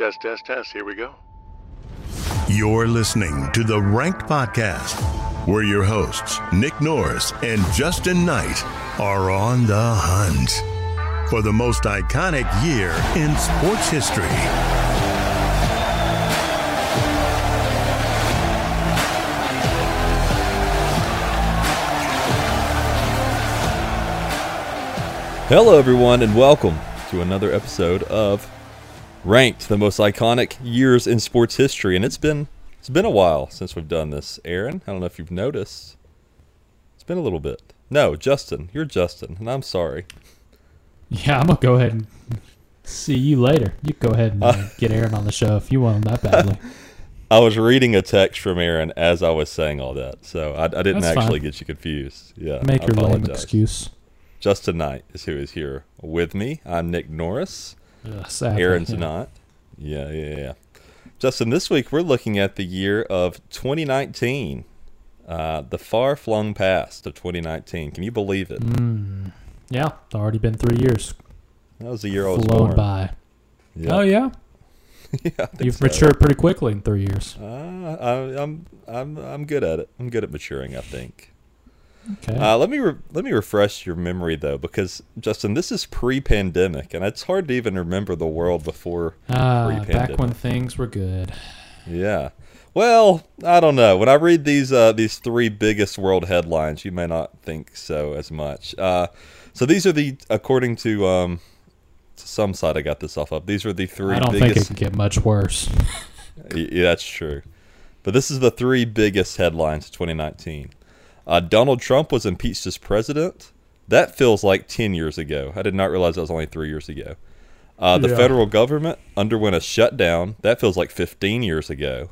Test, test, test. Here we go. You're listening to the Ranked Podcast, where your hosts, Nick Norris and Justin Knight, are on the hunt for the most iconic year in sports history. Hello, everyone, and welcome to another episode of Ranked, the most iconic years in sports history. And it's been it's been a while since we've done this. Aaron, I don't know if you've noticed. It's been a little bit. No, Justin, you're Justin, and I'm sorry. Yeah, I'm gonna go ahead and see you later. You go ahead and uh, get Aaron on the show if you want him that badly. I was reading a text from Aaron as I was saying all that, so I, I didn't That's actually fine. get you confused. Yeah, Make I your lame excuse. Justin Knight is who is here with me. I'm Nick Norris. Ugh, sadly, Aaron's yeah. not. Yeah, yeah, yeah. Justin, this week we're looking at the year of 2019, uh, the far flung past of 2019. Can you believe it? Mm, yeah, it's already been three years. That was the year I was Flown born. by. Yeah. Oh yeah, yeah, you've so. matured pretty quickly in three years. Uh, I, I'm, I'm, I'm good at it. I'm good at maturing. I think. Okay. Uh, let me re- let me refresh your memory though, because Justin, this is pre-pandemic, and it's hard to even remember the world before Ah, back pre-pandemic. Back when things were good. Yeah. Well, I don't know. When I read these uh, these three biggest world headlines, you may not think so as much. Uh, so these are the according to um, some site I got this off of. These are the three I don't think it biggest. could get much worse. Yeah, that's true. But this is the three biggest headlines of 2019. Uh, Donald Trump was impeached as president. That feels like 10 years ago. I did not realize that was only three years ago. Uh, the Yeah. federal government underwent a shutdown. That feels like 15 years ago.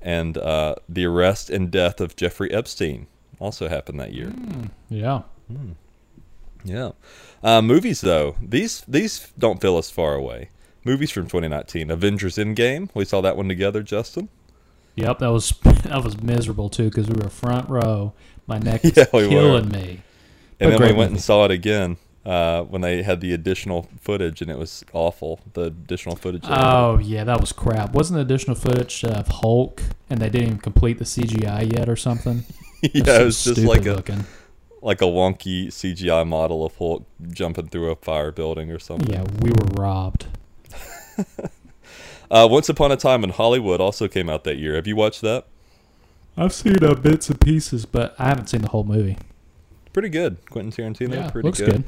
And uh, the arrest and death of Jeffrey Epstein also happened that year. Yeah. Yeah. Uh, movies though, these these don't feel as far away. Movies from 2019, Avengers Endgame. We saw that one together, Justin. Yep. That was that was miserable too because we were front row. My neck was Yeah, we were. killing me. And But then we went and saw it again uh, when they had the additional footage, and it was awful. The additional footage. Oh yeah, that was crap. Wasn't the additional footage of Hulk, and they didn't even complete the CGI yet or something? yeah, so it was just like a looking. like a wonky CGI model of Hulk jumping through a fire building or something. Yeah, we were robbed. Uh, Once Upon a Time in Hollywood also came out that year. Have you watched that? I've seen uh, bits and pieces, but I haven't seen the whole movie. Pretty good. Quentin Tarantino. yeah, pretty looks good. good.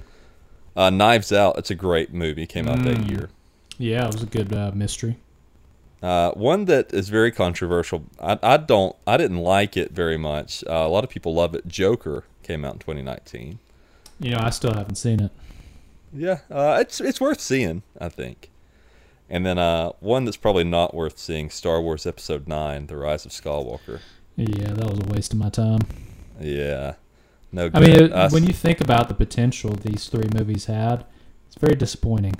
Uh, Knives Out. It's a great movie. Came out that Mm. year. Yeah, it was a good uh, mystery. Uh, one that is very controversial. I, I don't. I didn't like it very much. Uh, a lot of people love it. Joker came out in 2019. You know, I still haven't seen it. Yeah, uh, it's it's worth seeing, I think. And then uh, one that's probably not worth seeing: Star Wars Episode Nine: The Rise of Skywalker. Yeah, that was a waste of my time. Yeah, no. I mean, it, when you think about the potential these three movies had, it's very disappointing.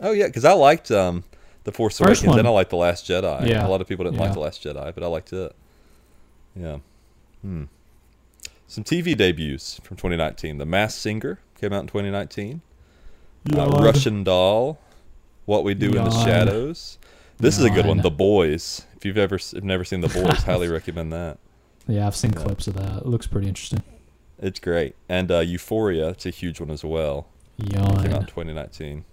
oh yeah, because I liked um, the Force First Awakens, and I liked the Last Jedi. Yeah, a lot of people didn't like the Last Jedi, but I liked it. Yeah. Hmm. Some TV debuts from 2019: The Masked Singer came out in 2019. Uh, Russian Doll, What We Do in the Shadows. This is a good one. The Boys. If you've ever if never seen The Boys, highly recommend that. Yeah, I've seen Yeah. clips of that. It looks pretty interesting. It's great. And uh, Euphoria, it's a huge one as well. Came out in Yawn. 2019.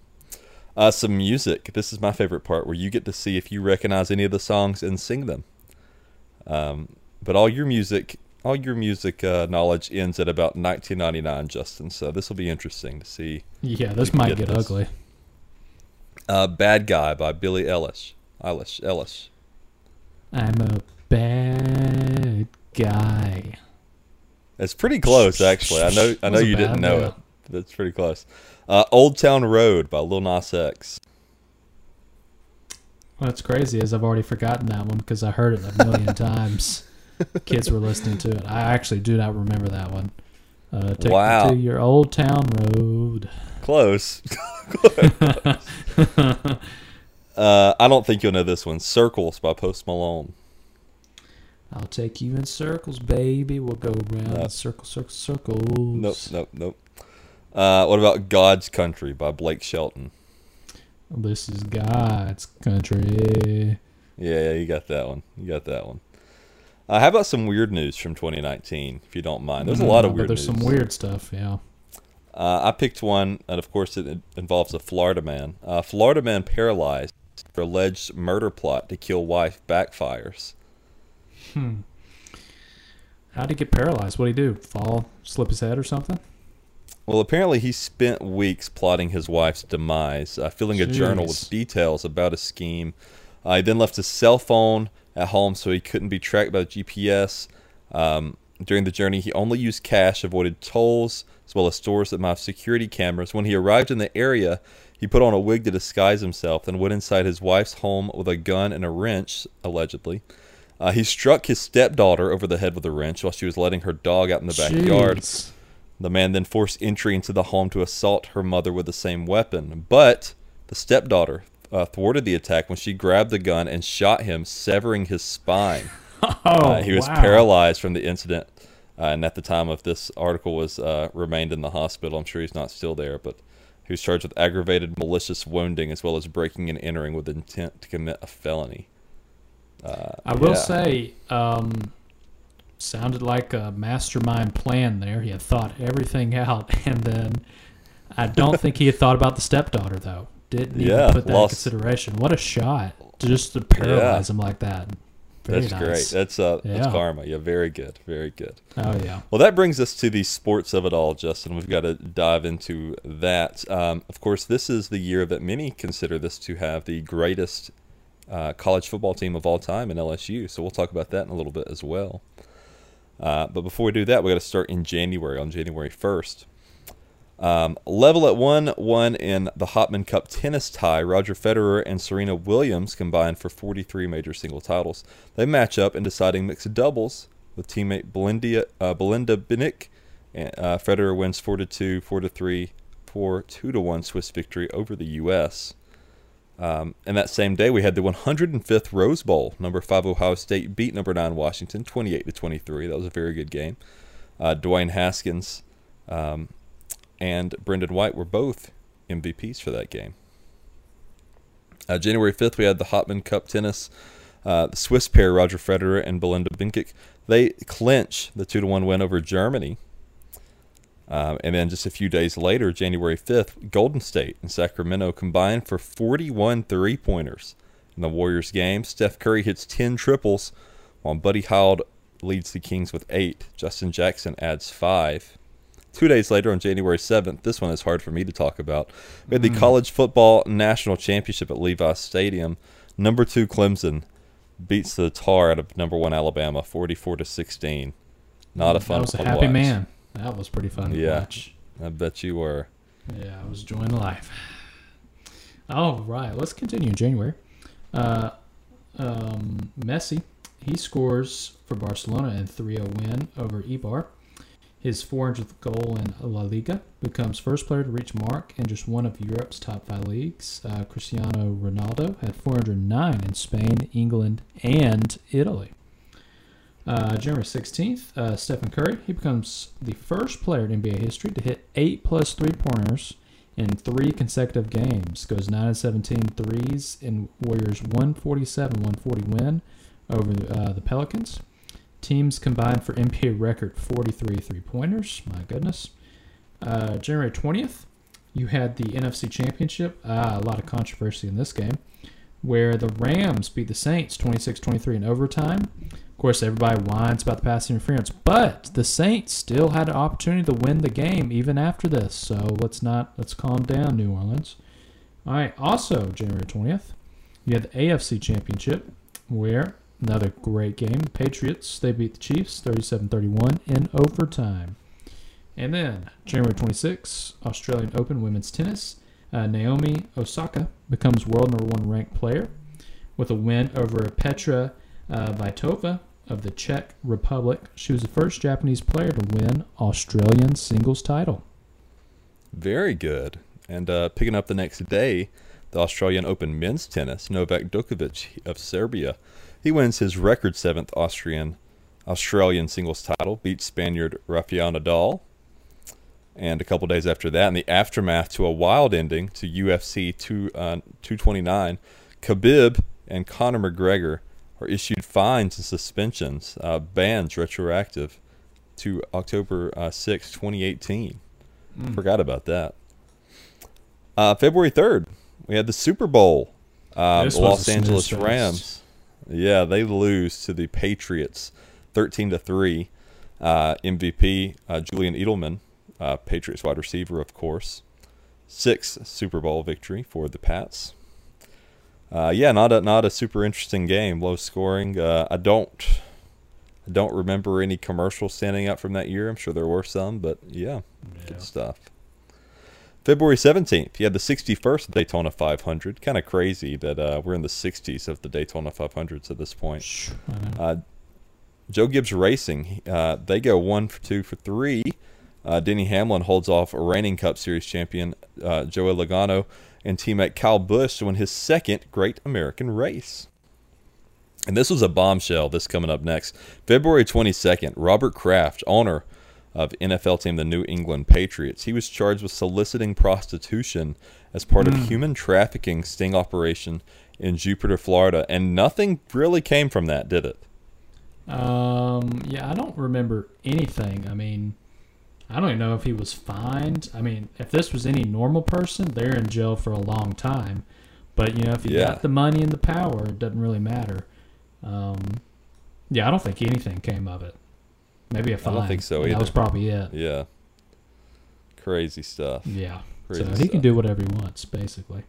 Uh, some music. This is my favorite part, where you get to see if you recognize any of the songs and sing them. Um, but all your music, all your music uh, knowledge ends at about 1999, Justin. So this will be interesting to see. Yeah, this might get get, ugly. Uh, "Bad Guy" by Billie Eilish. Ellis. Ellis. I'm a bad guy. It's pretty close, actually. I know. I know you didn't know it. It's pretty close. Uh, "Old Town Road" by Lil Nas X. What's crazy is I've already forgotten that one because I heard it a million times. Kids were listening to it. I actually do not remember that one. Uh, take Wow. me to your old town road. Close. uh, I don't think you'll know this one. "Circles" by Post Malone. I'll take you in circles, baby. We'll go round No. in circles, circles, circles. Nope, nope, nope. Uh, what about "God's Country" by Blake Shelton? This is God's country. Yeah, yeah, you got that one. You got that one. Uh, how about some weird news from 2019, if you don't mind? There's a lot of Mm, weird There's news. some weird stuff, yeah. Uh, I picked one, and of course, it, involves a Florida man. Uh, Florida man paralyzed for alleged murder plot to kill wife backfires. Hmm. How'd he get paralyzed? What'd he do? Fall, slip his head or something? Well, apparently, he spent weeks plotting his wife's demise, uh, filling a journal with details about his scheme. Uh, he then left his cell phone at home so he couldn't be tracked by the GPS. Um, during the journey, he only used cash, avoided tolls, as well as stores that might have security cameras. When he arrived in the area, he put on a wig to disguise himself, then went inside his wife's home with a gun and a wrench, allegedly. Uh, he struck his stepdaughter over the head with a wrench while she was letting her dog out in the backyard. Jeez. The man then forced entry into the home to assault her mother with the same weapon. But the stepdaughter uh, thwarted the attack when she grabbed the gun and shot him, severing his spine. Oh, Uh, he was wow. paralyzed from the incident, uh, and at the time of this article was uh, remained in the hospital. I'm sure he's not still there, but he was charged with aggravated malicious wounding as well as breaking and entering with intent to commit a felony. Uh, I will yeah. say, um, sounded like a mastermind plan there. He had thought everything out, and then I don't think he had thought about the stepdaughter though. Didn't Yeah, even put that lost- in consideration. What a shot! Just to paralyze him like that. Very that's nice. great. That's uh, that's karma. Yeah, very good, very good. Oh yeah. Well, that brings us to the sports of it all, Justin. We've got to dive into that. Um, of course, this is the year that many consider this to have the greatest uh, college football team of all time in LSU. So we'll talk about that in a little bit as well. Uh, but before we do that, we got to start in January, on January 1st. Um, level at 1 1 in the Hopman Cup tennis tie. Roger Federer and Serena Williams combined for 43 major single titles. They match up in deciding mixed doubles with teammate Belinda, uh, Belinda Bencic. And, uh, Federer wins 4 to 2, 4 to 3, 4 2 to 1 Swiss victory over the U.S. Um, and that same day, we had the 105th Rose Bowl. Number five Ohio State beat number nine Washington 28 to 23. That was a very good game. Uh, Dwayne Haskins um, and Brendon White were both MVPs for that game. Uh, January 5th, we had the Hopman Cup tennis. Uh, the Swiss pair, Roger Federer and Belinda Bencic, they clinch the 2 to 1 win over Germany. Um, and then just a few days later, January 5th, Golden State and Sacramento combined for 41 three pointers in the Warriors game. Steph Curry hits 10 triples, while Buddy Hield leads the Kings with eight. Justin Jackson adds five. Two days later, on January 7th, this one is hard for me to talk about. We had the College Football National Championship at Levi Stadium. Number two Clemson beats the tar out of number one Alabama, 44 to 16. Not a fun That was a happy watch. man. That was pretty fun to Yeah. watch. I bet you were. Yeah, I was enjoying life. All right, let's continue in January. Uh, um, Messi, he scores for Barcelona in 3-0 win over Eibar. His 400th goal in La Liga becomes first player to reach mark in just one of Europe's top five leagues. Uh, Cristiano Ronaldo had 409 in Spain, England, and Italy. Uh, January 16th, uh, Stephen Curry, he becomes the first player in NBA history to hit 8 plus three pointers in three consecutive games. Goes 9 and 17 threes in Warriors 147 140 win over uh, the Pelicans. Teams combined for NBA record 43 three pointers. My goodness. Uh, January 20th, you had the NFC Championship. Uh, a lot of controversy in this game, where the Rams beat the Saints 26 23 in overtime. Of course, everybody whines about the pass interference, but the Saints still had an opportunity to win the game even after this. So let's not let's calm down, New Orleans. All right. Also, January twentieth, you had the AFC Championship, where another great game. Patriots they beat the Chiefs 37-31 in overtime. And then January 26th, Australian Open women's tennis. Uh, Naomi Osaka becomes world number one ranked player with a win over Petra uh, Kvitova of the Czech Republic. She was the first Japanese player to win Australian singles title. Very good. And uh, picking up the next day, the Australian Open men's tennis, Novak Djokovic of Serbia, he wins his record seventh Austrian Australian singles title, beats Spaniard Rafael Nadal. And a couple days after that, in the aftermath to a wild ending to UFC two, uh, 229, Khabib and Conor McGregor are issued fines and suspensions, uh, bans retroactive to October uh, 6, 2018. Mm. Forgot about that. Uh, February 3rd, we had the Super Bowl. Uh, This the was Los Angeles. Rams. Yeah, they lose to the Patriots 13 to 3. Uh, MVP uh, Julian Edelman, uh, Patriots wide receiver, of course. Sixth Super Bowl victory for the Pats. Uh, yeah, not a not a super interesting game, low scoring. Uh, I don't I don't remember any commercials standing out from that year. I'm sure there were some, but yeah, Yeah. good stuff. February 17th, you had the 61st Daytona 500. Kind of crazy that uh, we're in the 60s of the Daytona 500s at this point. Shh, I know. Uh, Joe Gibbs Racing, uh, they go one for two for three. Uh, Denny Hamlin holds off reigning Cup Series champion uh, Joey Logano and teammate Kyle Busch to win his second Great American Race. And this was a bombshell. This coming up next, February 22nd. Robert Kraft, owner of NFL team the New England Patriots, he was charged with soliciting prostitution as part of human trafficking sting operation in Jupiter, Florida, and nothing really came from that, did it? Um, yeah, I don't remember anything. I mean, I don't even know if he was fined. I mean, if this was any normal person, they're in jail for a long time. But you know, if you Yeah. got the money and the power, it doesn't really matter. Um, yeah, I don't think anything came of it. Maybe a I fine. don't think so and That was probably it. Yeah. Crazy stuff. Yeah. Crazy so he stuff. can do whatever he wants, basically.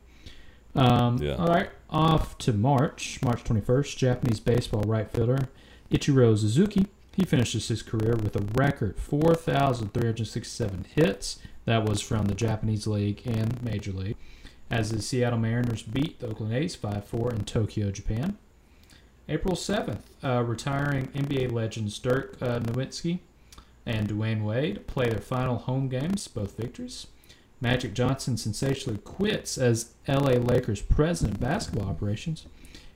Um, Yeah. All right, off to March, March 21st. Japanese baseball right fielder Ichiro Suzuki. He finishes his career with a record 4,367 hits. That was from the Japanese League and Major League. As the Seattle Mariners beat the Oakland A's 5 4 in Tokyo, Japan. April 7th, uh, retiring NBA legends Dirk uh, Nowitzki and Dwyane Wade play their final home games, both victories. Magic Johnson sensationally quits as LA Lakers president of basketball operations,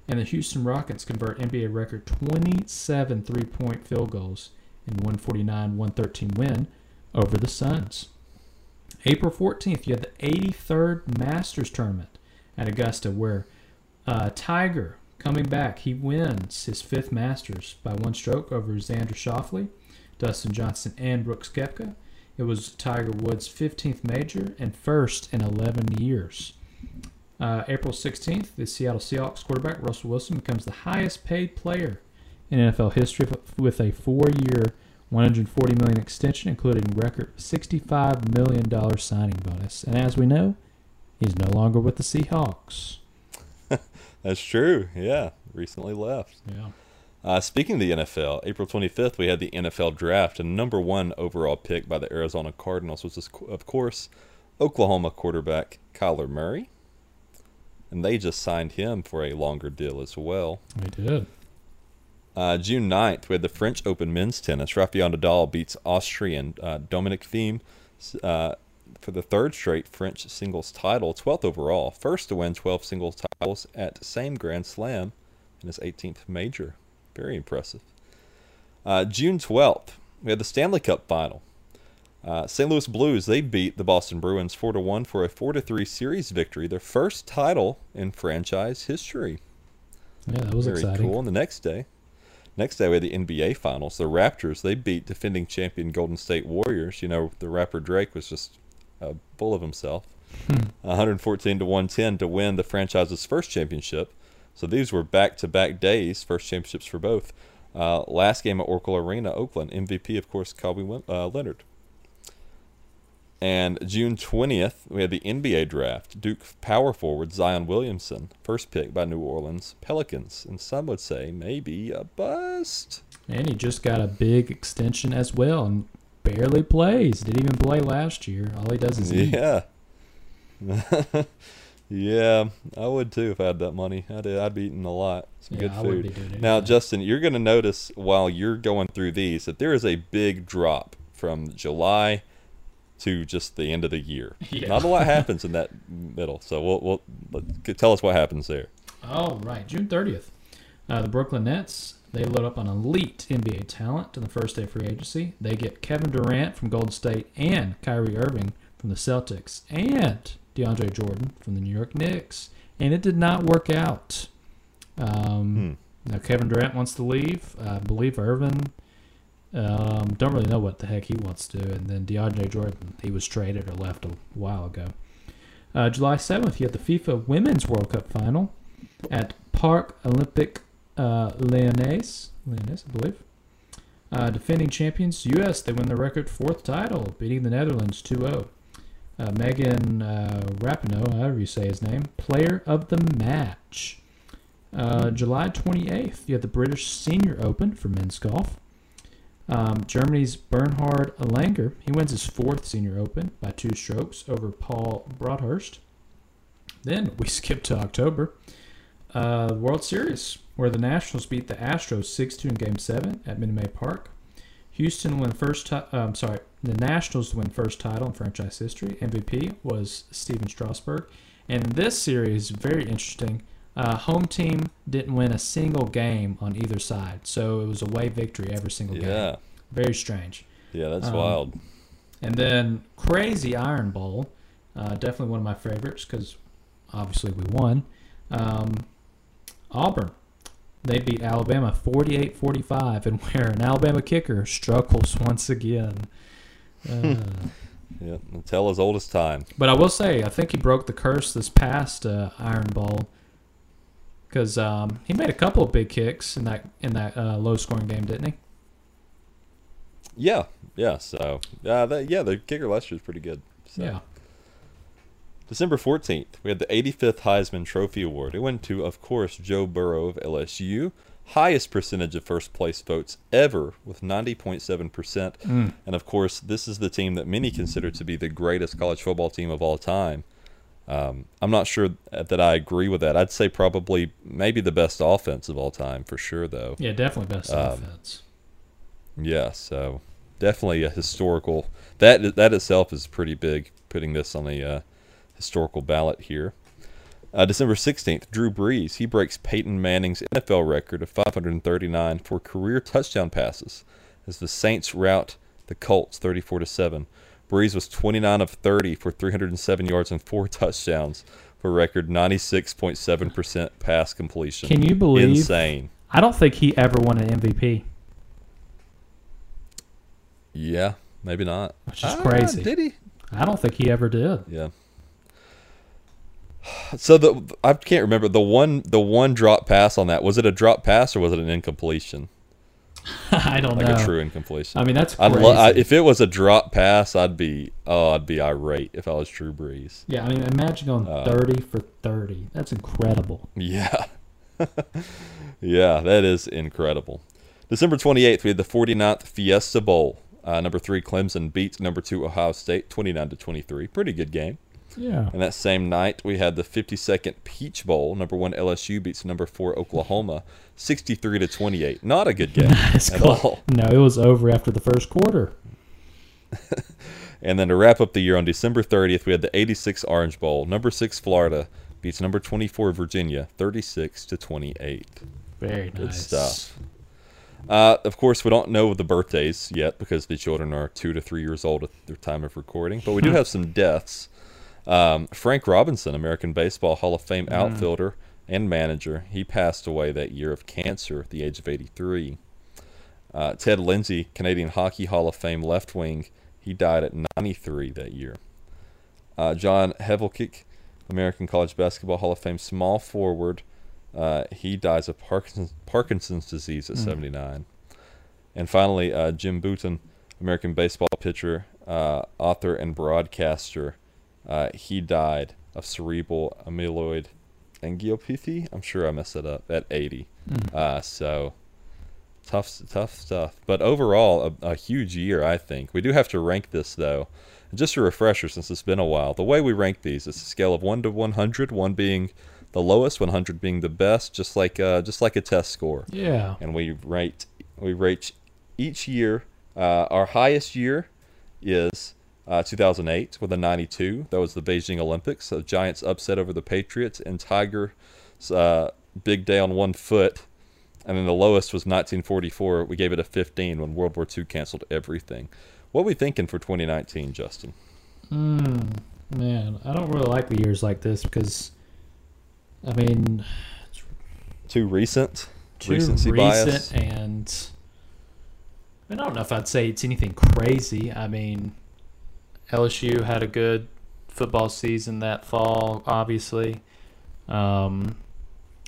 and the Houston Rockets convert NBA record 27 three point field goals in 149 113 win over the Suns. April 14th, you had the 83rd Masters tournament at Augusta, where uh, Tiger coming back, he wins his fifth Masters by one stroke over Xander Schauffele, Dustin Johnson, and Brooks Koepka. It was Tiger Woods' 15th major and first in 11 years. Uh, April 16th, the Seattle Seahawks quarterback Russell Wilson becomes the highest paid player in NFL history with a four-year, 140 million extension, including record 65 million dollar signing bonus. And as we know, he's no longer with the Seahawks. That's true. Yeah. Recently left. Yeah. Uh, speaking of the NFL, April 25th, we had the NFL draft, and number one overall pick by the Arizona Cardinals was, of course, Oklahoma quarterback Kyler Murray. And they just signed him for a longer deal as well. We did. Uh, June 9th, we had the French Open men's tennis. Rafael Nadal beats Austrian uh, Dominic Thiem uh, for the third straight French singles title, 12th overall. First to win 12 singles titles at same Grand Slam in his 18th major. Very impressive. Uh, June 12th, we had the Stanley Cup final. Uh, St. Louis Blues they beat the Boston Bruins four to one for a four to three series victory, their first title in franchise history. Yeah, that was Very exciting. cool. And the next day, next day we had the NBA Finals. The Raptors they beat defending champion Golden State Warriors. You know the rapper Drake was just uh, full of himself. 114 to 110 to win the franchise's first championship. So these were back-to-back days, first championships for both. Uh, last game at Oracle Arena, Oakland. MVP, of course, Win- uh, Leonard. And June 20th, we had the NBA draft. Duke power forward Zion Williamson, first pick by New Orleans Pelicans. And some would say maybe a bust. And he just got a big extension as well and barely plays. Didn't even play last year. All he does is eat. Yeah. yeah, I would too if I had that money. I'd, I'd be eating a lot. Some Yeah, good food. doing Now. Justin, you're going to notice while you're going through these that there is a big drop from July to just the end of the year. Yeah. Not a lot happens in that middle. So we'll, we'll tell us what happens there. All right, June 30th. Uh, the Brooklyn Nets, they load up on elite NBA talent on the first day of free agency. They get Kevin Durant from Golden State and Kyrie Irving from the Celtics and DeAndre Jordan from the New York Knicks. And it did not work out. Um, Now, Kevin Durant wants to leave. I believe Irving. Um, don't really know what the heck he wants to do. And then DeAndre Jordan, he was traded or left a while ago. Uh, July 7th, you had the FIFA Women's World Cup final at Parc Olympique uh, Lyonnais, I believe. Uh, defending champions, U.S., they win the record fourth title, beating the Netherlands 2 0. Uh, Megan uh, Rapinoe, however you say his name, player of the match. Uh, July 28th, you have the British Senior Open for men's golf. Um, Germany's Bernhard Langer, he wins his fourth Senior Open by two strokes over Paul Broadhurst. Then we skip to October. Uh, World Series, where the Nationals beat the Astros 6-2 in Game 7 at Minute Maid Park. Houston won first. Ti- I'm sorry, the Nationals win first title in franchise history. MVP was Stephen Strasburg, and this series very interesting. Uh, home team didn't win a single game on either side, so it was a away victory every single game. Yeah. Very strange. Yeah, that's Um, wild. And then Crazy Iron Bowl, uh, definitely one of my favorites because obviously we won. Um, Auburn, they beat Alabama 48 45, and where an Alabama kicker struggles once again. Uh, Yeah, tale as old as time. but I will say, I think he broke the curse this past uh, Iron Bowl because um, he made a couple of big kicks in that in that uh, low scoring game, didn't he? Yeah, yeah. So, uh, that, yeah, the kicker last year was pretty good. So. Yeah. December 14th, we had the 85th Heisman Trophy Award. It went to, of course, Joe Burrow of LSU. Highest percentage of first place votes ever with 90.7%. And of course, this is the team that many consider to be the greatest college football team of all time. Um, I'm not sure that I agree with that. I'd say probably maybe the best offense of all time for sure, though. Yeah, definitely best Um, offense. Yeah, so definitely a historical. That that itself is pretty big. Putting this on the uh, historical ballot here. Uh, December sixteenth, Drew Brees he breaks Peyton Manning's NFL record of 539 for career touchdown passes, as the Saints rout the Colts 34 to seven. Brees was 29 of 30 for 307 yards and four touchdowns for a record 96.7 percent pass completion. Can you believe? Insane. I don't think he ever won an MVP. Yeah, maybe not. Which is Ah, crazy. Did he? I don't think he ever did. Yeah. So the I can't remember the one the one drop pass on that was it a drop pass or was it an incompletion I don't like know. a true incompletion? I mean, that's crazy. lo- I, if it was a drop pass, I'd be oh I'd be irate if I was Drew Brees. yeah, I mean, imagine going Uh, 30 for 30. That's incredible. Yeah, yeah, that is incredible. December twenty eighth, we had the 49th Fiesta Bowl. Uh, number three Clemson beats number two Ohio State twenty nine to twenty three. Pretty good game. Yeah. And that same night, we had the 52nd Peach Bowl. Number one LSU beats number four Oklahoma, 63 to 28. Not a good game at cool. all. No, it was over after the first quarter. And then to wrap up the year on December 30th, we had the 86 Orange Bowl. Number six Florida beats number 24 Virginia, 36 to 28. Very Good nice. stuff. Uh, of course, we don't know the birthdays yet because the children are two to three years old at the time of recording. But we do have some deaths. Um, Frank Robinson, American Baseball Hall of Fame outfielder and manager, he passed away that year of cancer at the age of 83. Uh, Ted Lindsay, Canadian Hockey Hall of Fame left wing, he died at 93 that year. Uh, John Havlicek, American College Basketball Hall of Fame small forward, uh, he dies of Parkinson's, Parkinson's disease at 79. And finally, uh, Jim Bouton, American baseball pitcher, uh, author, and broadcaster, uh, he died of cerebral amyloid angiopathy. I'm sure I messed it up at 80. Uh, so tough, tough stuff. But overall, a, a huge year, I think. We do have to rank this though. And just a refresher, since it's been a while, the way we rank these is a scale of one to 100, one being the lowest, 100 being the best, just like uh, just like a test score Yeah. and we rate we rate each year. Uh, our highest year is uh, 2008 with a 92. That was the Beijing Olympics. So Giants upset over the Patriots, and Tiger's uh, big day on one foot and then the lowest was 1944. We gave it a 15 when World War II canceled everything. What are we thinking for 2019, Justin? Mm, man, I don't really like the years like this because, I mean, Too recent, too recency recent bias. and I, mean, I don't know if I'd say it's anything crazy. I mean, LSU had a good football season that fall, obviously. Um,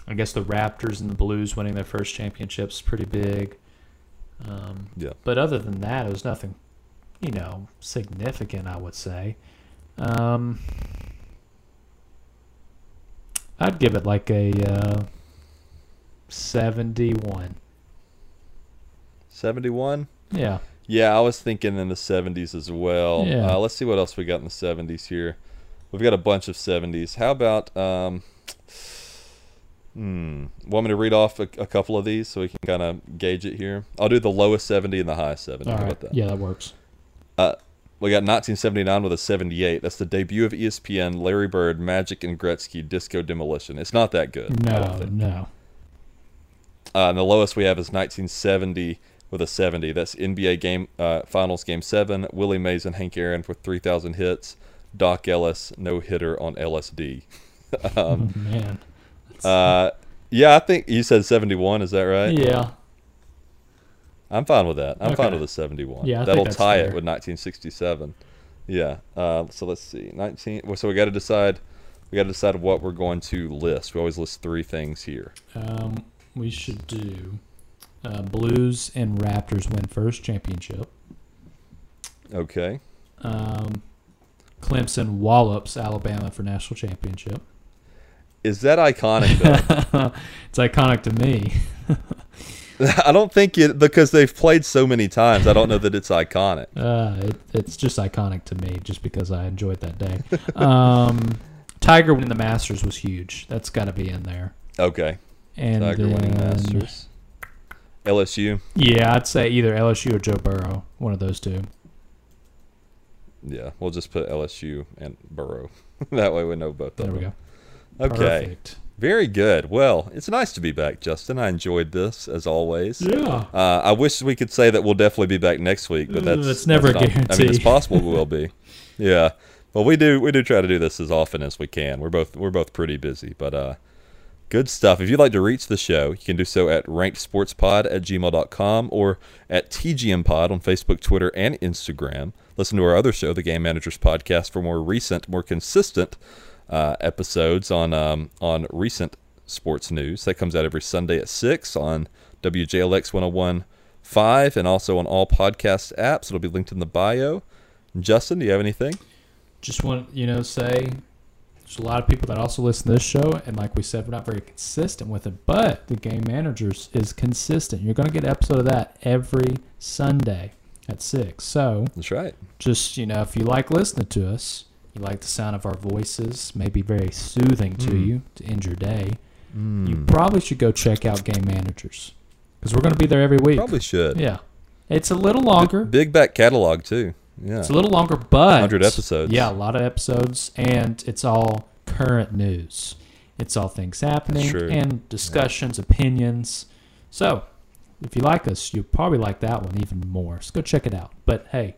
I guess the Raptors and the Blues winning their first championships pretty big. Um, Yeah. But other than that, it was nothing, you know, significant. I would say. Um, I'd give it like a uh, seventy-one. 71. Yeah. Yeah, I was thinking in the 70s as well. Yeah. Uh, let's see what else we got in the 70s here. We've got a bunch of 70s. How about um hmm, want me to read off a, a couple of these so we can kind of gauge it here? I'll do the lowest 70 and the highest 70. All How right. about that? Yeah, that works. Uh, we got 1979 with a 78. That's the debut of ESPN, Larry Bird, Magic, and Gretzky, Disco Demolition. It's not that good. No, no. Uh, and the lowest we have is 1970 with a 70. That's NBA game uh, finals game seven. Willie Mays and Hank Aaron for 3,000 hits. Dock Ellis no hitter on LSD. um, Oh, man. uh, yeah, I think you said 71. Is that right? Yeah. I'm fine with that. I'm fine with the 71. Yeah, I that'll tie fair. it with 1967. Yeah. Uh, so let's see. 19. well, So we got to decide. We got to decide what we're going to list. We always list three things here. Um, we should do uh, Blues and Raptors win first championship. Okay. Um, Clemson wallops Alabama for national championship. Is that iconic though? it's iconic to me. I don't think it because they've played so many times. I don't know that it's iconic. Uh, it, it's just iconic to me, just because I enjoyed that day. Um, Tiger winning the Masters was huge. That's got to be in there. Okay. And Tiger winning then- Masters. LSU. Yeah, I'd say either LSU or Joe Burrow, one of those two. Yeah, we'll just put LSU and Burrow. that way we know both There of we them. go. Okay. Perfect. Very good. Well, it's nice to be back, Justin. I enjoyed this as always. Yeah. Uh, I wish we could say that we'll definitely be back next week, but that's it's never that's a not- I mean, it's possible we will be. Yeah, but we do we do try to do this as often as we can. We're both we're both pretty busy, but uh, good stuff. If you'd like to reach the show, you can do so at rankedsportspod at gmail.com or at tgmpod on Facebook, Twitter, and Instagram. Listen to our other show, the Game Managers Podcast, for more recent, more consistent uh, episodes on um, on recent sports news. That comes out every Sunday at six on WJLX 101.5 and also on all podcast apps. It'll be linked in the bio. Justin, do you have anything? Just want you know say there's a lot of people that also listen to this show, and like we said, we're not very consistent with it. But the game managers is consistent. You're going to get an episode of that every Sunday at six. So That's right. just you know, if you like listening to us, you like the sound of our voices, maybe very soothing to Mm. you to end your day. You Mm. probably should go check out Game Managers because we're going to be there every week. Probably should. Yeah, it's a little longer. Big back catalog too. Yeah. It's a little longer, but 100 episodes. Yeah, a lot of episodes, and it's all current news. It's all things happening True. and discussions, opinions. So, if you like us, you'll probably like that one even more. So go check it out. But hey,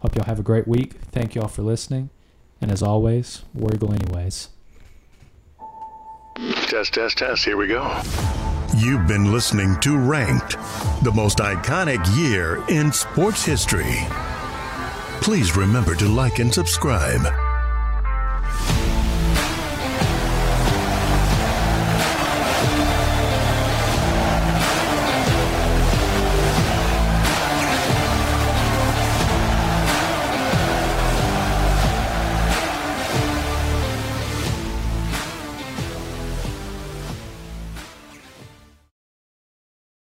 hope y'all have a great week. Thank y'all for listening, and as always, War Eagle anyways. Test, test, test. Here we go. You've been listening to Ranked, the most iconic year in sports history. Please remember to like and subscribe.